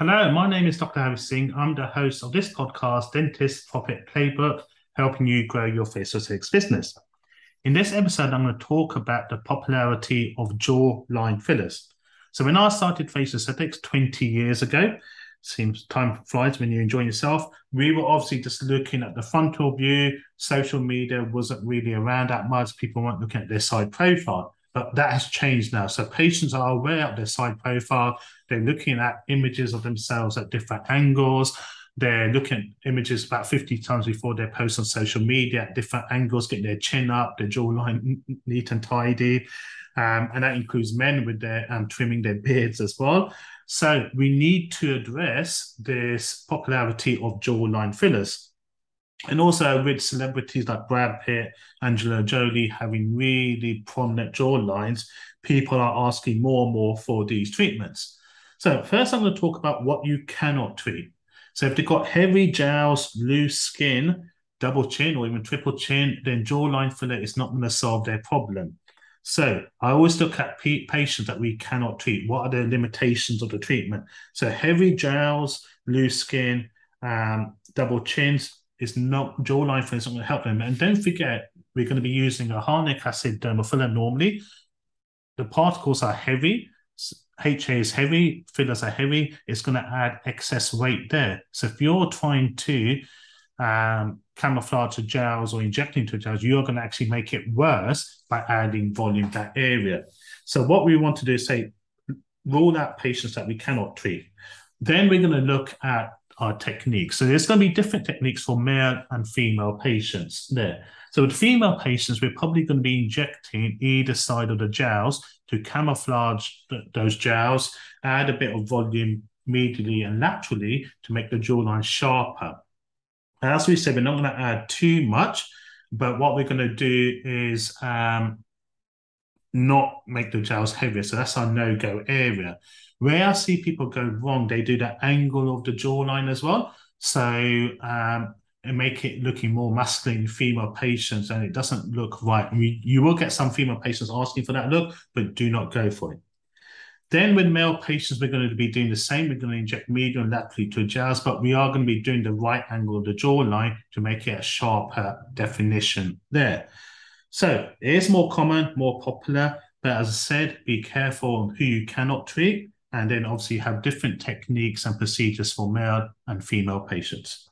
Hello, my name is Dr. Harry Singh. I'm the host of this podcast, Dentist Profit Playbook, helping you grow your face aesthetics business. In this episode, I'm going to talk about the popularity of jawline fillers. So, when I started face aesthetics 20 years ago, seems time flies when you're enjoying yourself. We were obviously just looking at the frontal view. Social media wasn't really around that much. People weren't looking at their side profile. But that has changed now. So patients are aware of their side profile. They're looking at images of themselves at different angles. They're looking at images about 50 times before they post on social media at different angles, getting their chin up, their jawline neat and tidy. Um, and that includes men with their um, trimming their beards as well. So we need to address this popularity of jawline fillers. And also with celebrities like Brad Pitt, Angelina Jolie having really prominent jawlines, people are asking more and more for these treatments. So first I'm going to talk about what you cannot treat. So if they've got heavy jowls, loose skin, double chin or even triple chin, then jawline filler is not going to solve their problem. So I always look at patients that we cannot treat. What are the limitations of the treatment? So heavy jowls, loose skin, um, double chins, is not jawline filler is not going to help them. And don't forget, we're going to be using a hyaluronic acid dermal filler normally. The particles are heavy. HA is heavy, fillers are heavy. It's going to add excess weight there. So if you're trying to um, camouflage to jowls or injecting to jowls, you're going to actually make it worse by adding volume to that area. So what we want to do is say, rule out patients that we cannot treat. Then we're going to look at our techniques. So there's going to be different techniques for male and female patients there. So with female patients, we're probably going to be injecting either side of the jowls to camouflage th- those jowls, add a bit of volume medially and laterally to make the jawline sharper. as we said, we're not going to add too much, but what we're going to do is um, not make the jowls heavier. So that's our no-go area. Where I see people go wrong, they do the angle of the jawline as well. So um, and make it looking more masculine female patients, and it doesn't look right. I mean, you will get some female patients asking for that look, but do not go for it. Then with male patients, we're going to be doing the same. We're going to inject medial and laterally to jazz, but we are going to be doing the right angle of the jawline to make it a sharper definition there. So it is more common, more popular, but as I said, be careful on who you cannot treat and then obviously have different techniques and procedures for male and female patients.